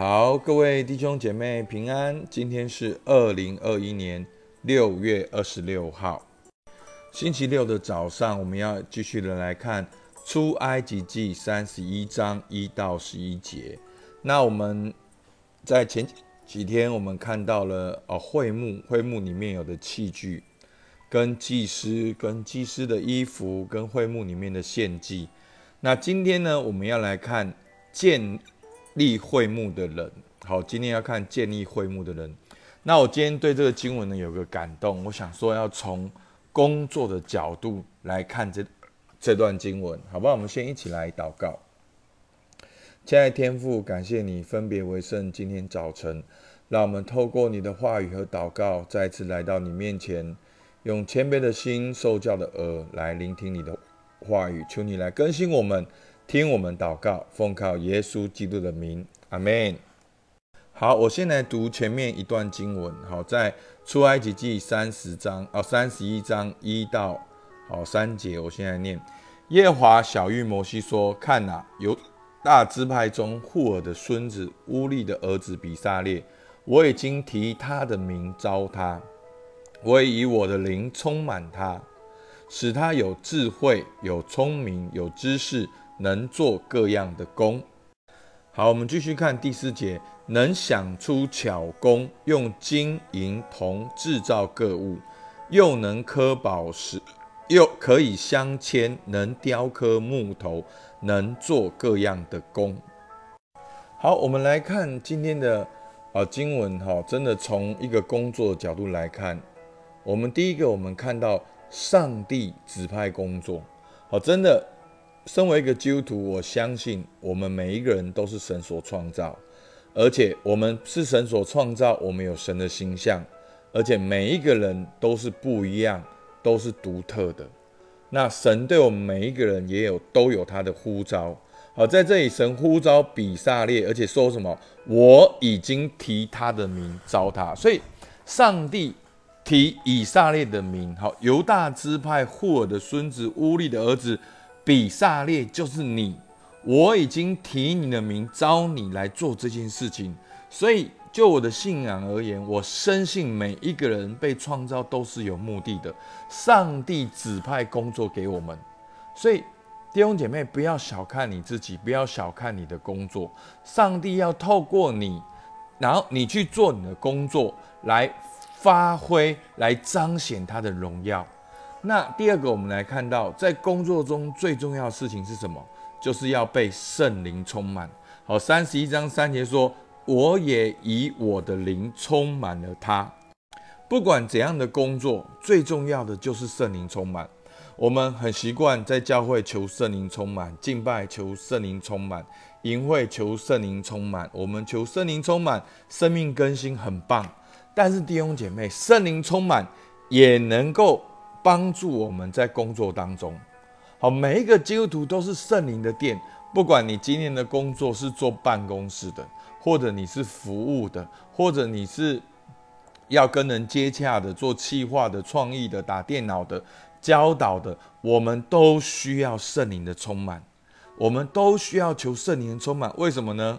好，各位弟兄姐妹平安。今天是二零二一年六月二十六号，星期六的早上，我们要继续的来看出埃及记三十一章一到十一节。那我们在前几天，我们看到了哦，会幕，会幕里面有的器具，跟祭司，跟祭司的衣服，跟会幕里面的献祭。那今天呢，我们要来看建。立会幕的人，好，今天要看建立会幕的人。那我今天对这个经文呢有个感动，我想说要从工作的角度来看这这段经文，好不好？我们先一起来祷告。亲爱的天父，感谢你分别为圣，今天早晨，让我们透过你的话语和祷告，再次来到你面前，用谦卑的心、受教的耳来聆听你的话语，求你来更新我们。听我们祷告，奉靠耶稣基督的名，阿门。好，我先来读前面一段经文。好，在出埃及记三十章哦，三十一章一到好三节，我现在念。耶华小谕摩西说：“看哪，有大支派中户尔的孙子乌利的儿子比撒列，我已经提他的名招他，我已以我的灵充满他，使他有智慧、有聪明、有知识。”能做各样的工，好，我们继续看第四节，能想出巧工，用金银铜制造各物，又能刻宝石，又可以镶嵌，能雕刻木头，能做各样的工。好，我们来看今天的啊经文哈，真的从一个工作的角度来看，我们第一个我们看到上帝指派工作，好，真的。身为一个基督徒，我相信我们每一个人都是神所创造，而且我们是神所创造，我们有神的形象，而且每一个人都是不一样，都是独特的。那神对我们每一个人也有都有他的呼召。好，在这里神呼召比萨列，而且说什么？我已经提他的名招他，所以上帝提以撒列的名。好，犹大支派霍尔的孙子乌利的儿子。比萨列就是你，我已经提你的名，招你来做这件事情。所以，就我的信仰而言，我深信每一个人被创造都是有目的的。上帝指派工作给我们，所以弟兄姐妹不要小看你自己，不要小看你的工作。上帝要透过你，然后你去做你的工作，来发挥，来彰显他的荣耀。那第二个，我们来看到，在工作中最重要的事情是什么？就是要被圣灵充满。好，三十一章三节说：“我也以我的灵充满了他。”不管怎样的工作，最重要的就是圣灵充满。我们很习惯在教会求圣灵充满，敬拜求圣灵充满，营会求圣灵充满。我们求圣灵充满，生命更新很棒。但是弟兄姐妹，圣灵充满也能够。帮助我们在工作当中，好，每一个基督徒都是圣灵的殿。不管你今天的工作是坐办公室的，或者你是服务的，或者你是要跟人接洽的、做企划的、创意的、打电脑的、教导的，我们都需要圣灵的充满。我们都需要求圣灵充满。为什么呢？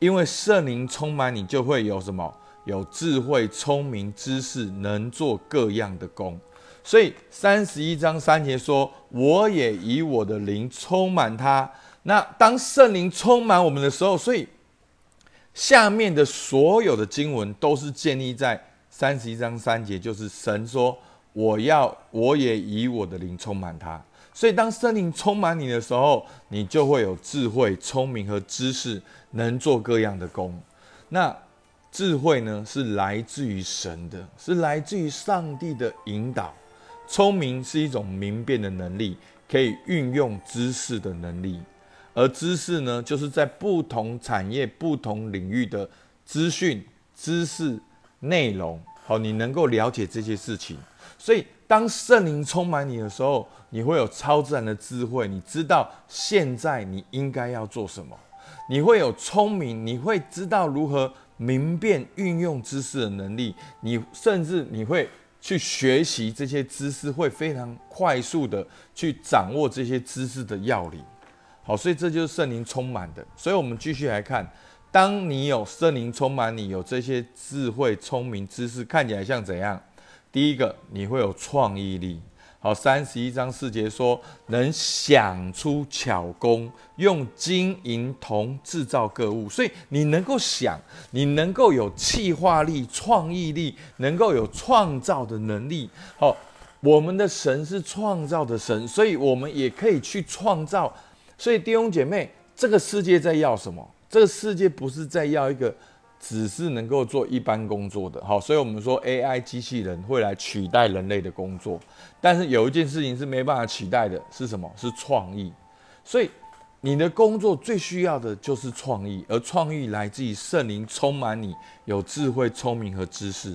因为圣灵充满你，就会有什么？有智慧、聪明、知识，能做各样的工。所以三十一章三节说：“我也以我的灵充满他。”那当圣灵充满我们的时候，所以下面的所有的经文都是建立在三十一章三节，就是神说：“我要我也以我的灵充满他。”所以当圣灵充满你的时候，你就会有智慧、聪明和知识，能做各样的工。那智慧呢，是来自于神的，是来自于上帝的引导。聪明是一种明辨的能力，可以运用知识的能力，而知识呢，就是在不同产业、不同领域的资讯、知识内容，好，你能够了解这些事情。所以，当圣灵充满你的时候，你会有超自然的智慧，你知道现在你应该要做什么，你会有聪明，你会知道如何明辨运用知识的能力，你甚至你会。去学习这些知识，会非常快速的去掌握这些知识的要领。好，所以这就是圣灵充满的。所以我们继续来看，当你有圣灵充满你，有这些智慧、聪明、知识，看起来像怎样？第一个，你会有创意力。好，三十一章四节说，能想出巧工，用金银铜制造各物，所以你能够想，你能够有气化力、创意力，能够有创造的能力。好，我们的神是创造的神，所以我们也可以去创造。所以弟兄姐妹，这个世界在要什么？这个世界不是在要一个。只是能够做一般工作的，好，所以我们说 AI 机器人会来取代人类的工作，但是有一件事情是没办法取代的，是什么？是创意。所以你的工作最需要的就是创意，而创意来自于圣灵充满你，有智慧、聪明和知识。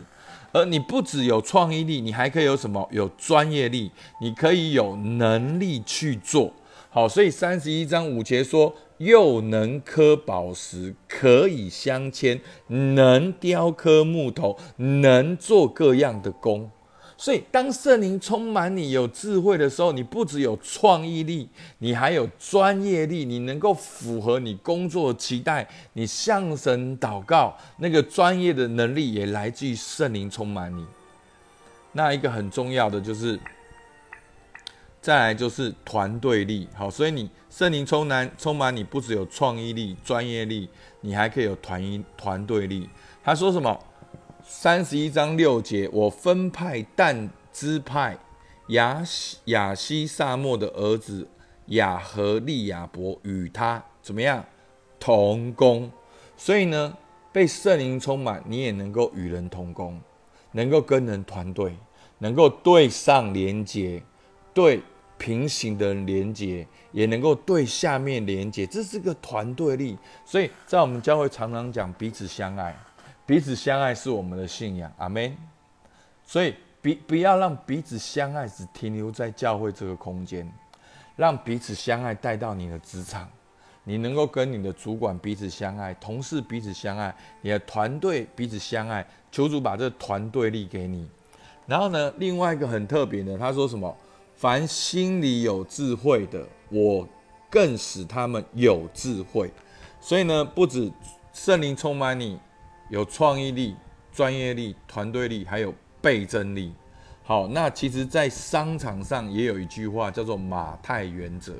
而你不只有创意力，你还可以有什么？有专业力，你可以有能力去做。好，所以三十一章五节说。又能刻宝石，可以镶嵌，能雕刻木头，能做各样的工。所以，当圣灵充满你、有智慧的时候，你不只有创意力，你还有专业力，你能够符合你工作期待。你向神祷告，那个专业的能力也来自于圣灵充满你。那一个很重要的就是。再来就是团队力，好，所以你圣灵充满充满你，不只有创意力、专业力，你还可以有团一团队力。他说什么？三十一章六节，我分派但支派亚亚西萨莫的儿子亚和利亚伯与他怎么样同工？所以呢，被圣灵充满，你也能够与人同工，能够跟人团队，能够对上连接。对平行的连接，也能够对下面连接，这是个团队力。所以在我们教会常常讲彼此相爱，彼此相爱是我们的信仰。阿门。所以，不不要让彼此相爱只停留在教会这个空间，让彼此相爱带到你的职场，你能够跟你的主管彼此相爱，同事彼此相爱，你的团队彼此相爱。求主把这团队力给你。然后呢，另外一个很特别的，他说什么？凡心里有智慧的，我更使他们有智慧。所以呢，不止圣灵充满你，有创意力、专业力、团队力，还有倍增力。好，那其实，在商场上也有一句话叫做马太原则，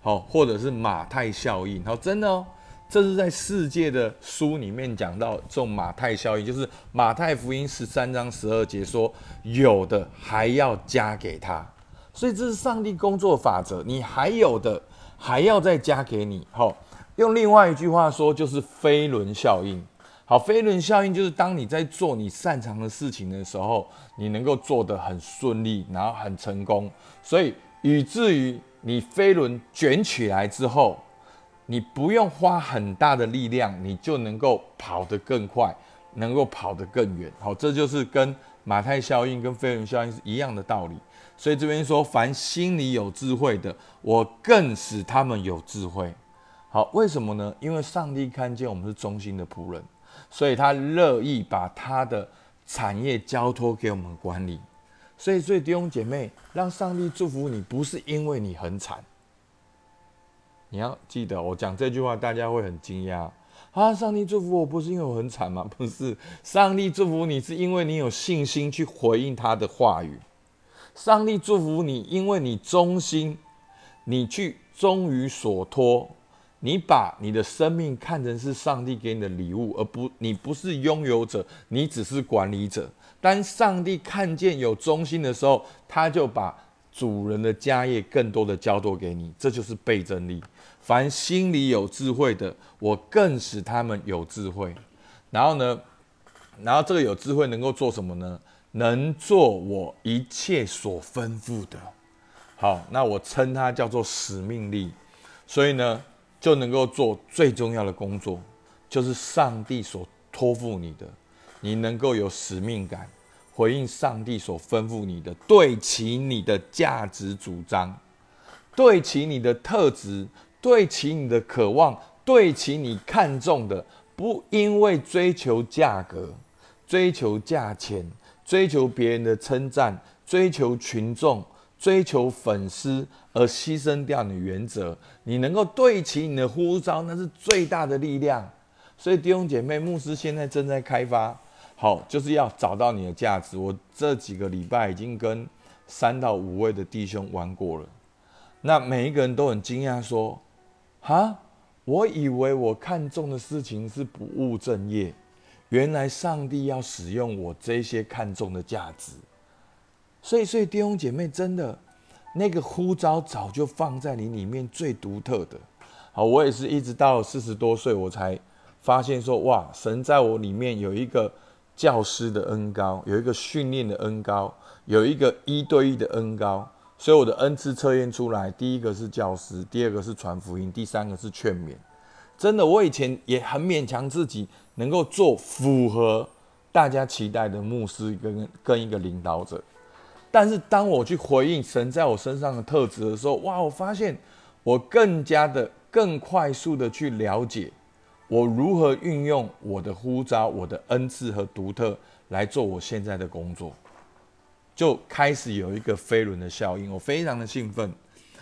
好，或者是马太效应。好，真的哦，这是在世界的书里面讲到这种马太效应，就是马太福音十三章十二节说，有的还要加给他。所以这是上帝工作法则，你还有的还要再加给你。好，用另外一句话说，就是飞轮效应。好，飞轮效应就是当你在做你擅长的事情的时候，你能够做得很顺利，然后很成功。所以以至于你飞轮卷起来之后，你不用花很大的力量，你就能够跑得更快，能够跑得更远。好，这就是跟马太效应跟飞轮效应是一样的道理。所以这边说，凡心里有智慧的，我更使他们有智慧。好，为什么呢？因为上帝看见我们是忠心的仆人，所以他乐意把他的产业交托给我们管理。所以，所以弟兄姐妹，让上帝祝福你，不是因为你很惨。你要记得，我讲这句话，大家会很惊讶啊！上帝祝福我不是因为我很惨吗？不是，上帝祝福你是因为你有信心去回应他的话语。上帝祝福你，因为你忠心，你去忠于所托，你把你的生命看成是上帝给你的礼物，而不你不是拥有者，你只是管理者。当上帝看见有忠心的时候，他就把主人的家业更多的交托给你，这就是倍增力。凡心里有智慧的，我更使他们有智慧。然后呢，然后这个有智慧能够做什么呢？能做我一切所吩咐的，好，那我称它叫做使命力，所以呢，就能够做最重要的工作，就是上帝所托付你的，你能够有使命感，回应上帝所吩咐你的，对齐你的价值主张，对齐你的特质，对齐你的渴望，对齐你看重的，不因为追求价格，追求价钱。追求别人的称赞，追求群众，追求粉丝，而牺牲掉你原则，你能够对齐你的呼召，那是最大的力量。所以弟兄姐妹，牧师现在正在开发，好，就是要找到你的价值。我这几个礼拜已经跟三到五位的弟兄玩过了，那每一个人都很惊讶，说：“哈，我以为我看中的事情是不务正业，原来上帝要使用我这些看中的价值。”所以，所以弟兄姐妹，真的那个呼召早就放在你里面最独特的。好，我也是一直到四十多岁，我才发现说，哇，神在我里面有一个教师的恩高，有一个训练的恩高，有一个一对一的恩高。所以我的恩赐测验出来，第一个是教师，第二个是传福音，第三个是劝勉。真的，我以前也很勉强自己能够做符合大家期待的牧师跟跟一个领导者。但是当我去回应神在我身上的特质的时候，哇！我发现我更加的、更快速的去了解我如何运用我的呼召、我的恩赐和独特来做我现在的工作，就开始有一个飞轮的效应。我非常的兴奋。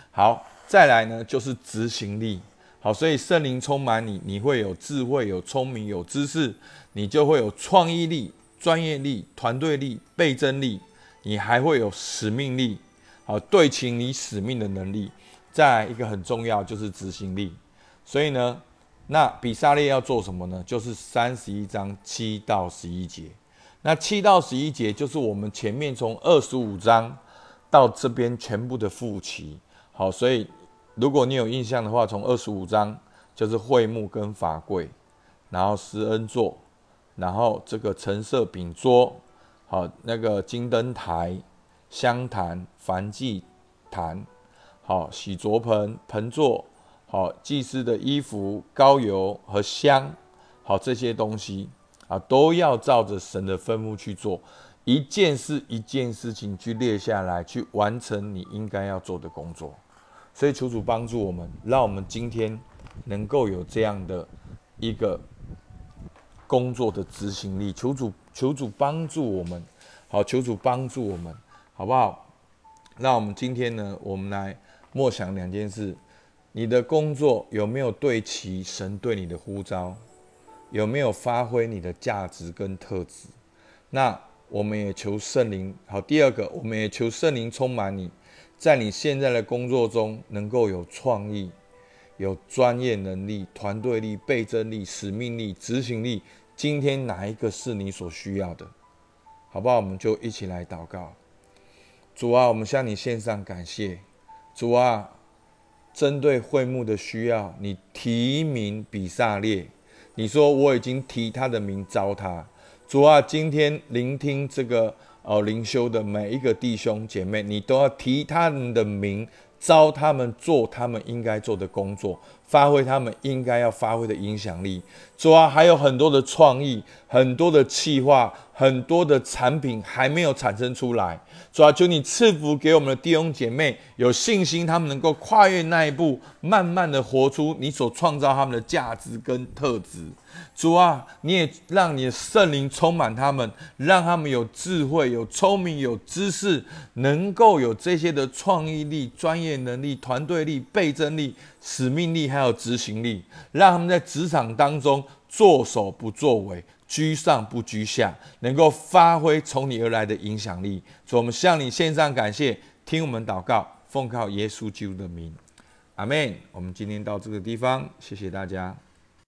好，再来呢就是执行力。好，所以圣灵充满你，你会有智慧、有聪明、有知识，你就会有创意力、专业力、团队力、倍增力。你还会有使命力，好对齐你使命的能力。再来一个很重要就是执行力。所以呢，那比萨列要做什么呢？就是三十一章七到十一节。那七到十一节就是我们前面从二十五章到这边全部的复习。好，所以如果你有印象的话，从二十五章就是会幕跟法柜，然后施恩座，然后这个橙色饼桌。好，那个金灯台、香坛、燔祭坛，好洗濯盆、盆座，好祭司的衣服、膏油和香，好这些东西啊，都要照着神的吩咐去做，一件事一件事情去列下来，去完成你应该要做的工作。所以求主帮助我们，让我们今天能够有这样的一个工作的执行力。求主。求主帮助我们，好，求主帮助我们，好不好？那我们今天呢，我们来默想两件事：你的工作有没有对齐神对你的呼召？有没有发挥你的价值跟特质？那我们也求圣灵。好，第二个，我们也求圣灵充满你，在你现在的工作中能够有创意、有专业能力、团队力、倍增力、使命力、执行力。今天哪一个是你所需要的？好不好？我们就一起来祷告。主啊，我们向你献上感谢。主啊，针对会幕的需要，你提名比萨列，你说我已经提他的名招他。主啊，今天聆听这个哦灵修的每一个弟兄姐妹，你都要提他们的名。招他们做他们应该做的工作，发挥他们应该要发挥的影响力。主啊，还有很多的创意，很多的企划，很多的产品还没有产生出来。主啊，求你赐福给我们的弟兄姐妹有信心，他们能够跨越那一步，慢慢的活出你所创造他们的价值跟特质。主啊，你也让你的圣灵充满他们，让他们有智慧、有聪明、有知识，能够有这些的创意力、专业能力、团队力、倍增力、使命力，还有执行力，让他们在职场当中作首不作为，居上不居下，能够发挥从你而来的影响力。所以，我们向你献上感谢，听我们祷告，奉靠耶稣基督的名，阿门。我们今天到这个地方，谢谢大家。